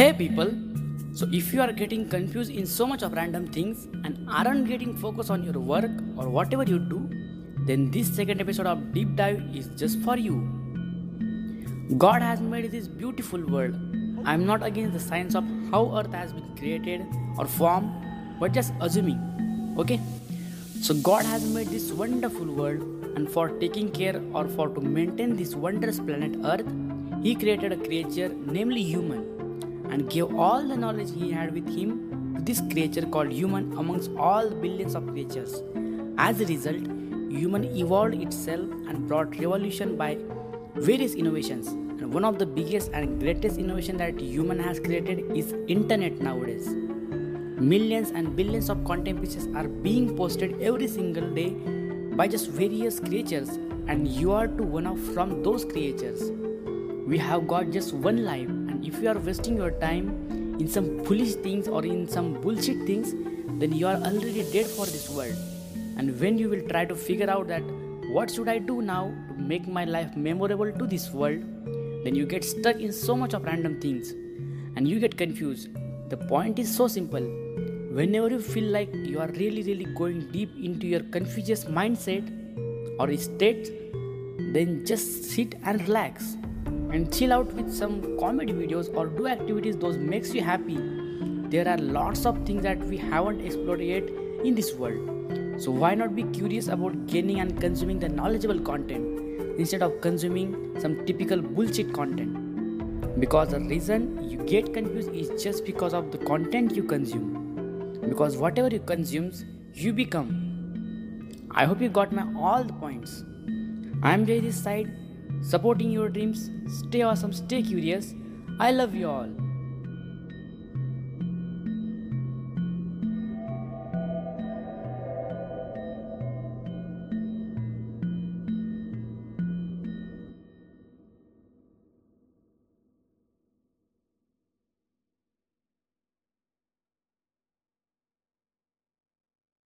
Hey people! So, if you are getting confused in so much of random things and aren't getting focused on your work or whatever you do, then this second episode of Deep Dive is just for you. God has made this beautiful world. I am not against the science of how Earth has been created or formed, but just assuming. Okay? So, God has made this wonderful world, and for taking care or for to maintain this wondrous planet Earth, He created a creature, namely human and gave all the knowledge he had with him to this creature called human amongst all billions of creatures. As a result, human evolved itself and brought revolution by various innovations. And one of the biggest and greatest innovation that human has created is internet nowadays. Millions and billions of content pieces are being posted every single day by just various creatures and you are to one of from those creatures. We have got just one life if you are wasting your time in some foolish things or in some bullshit things, then you are already dead for this world. And when you will try to figure out that what should I do now to make my life memorable to this world, then you get stuck in so much of random things and you get confused. The point is so simple. Whenever you feel like you are really, really going deep into your confused mindset or state, then just sit and relax and chill out with some comedy videos or do activities those makes you happy. There are lots of things that we haven't explored yet in this world. So why not be curious about gaining and consuming the knowledgeable content instead of consuming some typical bullshit content? Because the reason you get confused is just because of the content you consume. Because whatever you consume you become. I hope you got my all the points. I'm jay this side supporting your dreams. Stay awesome, stay curious. I love you all.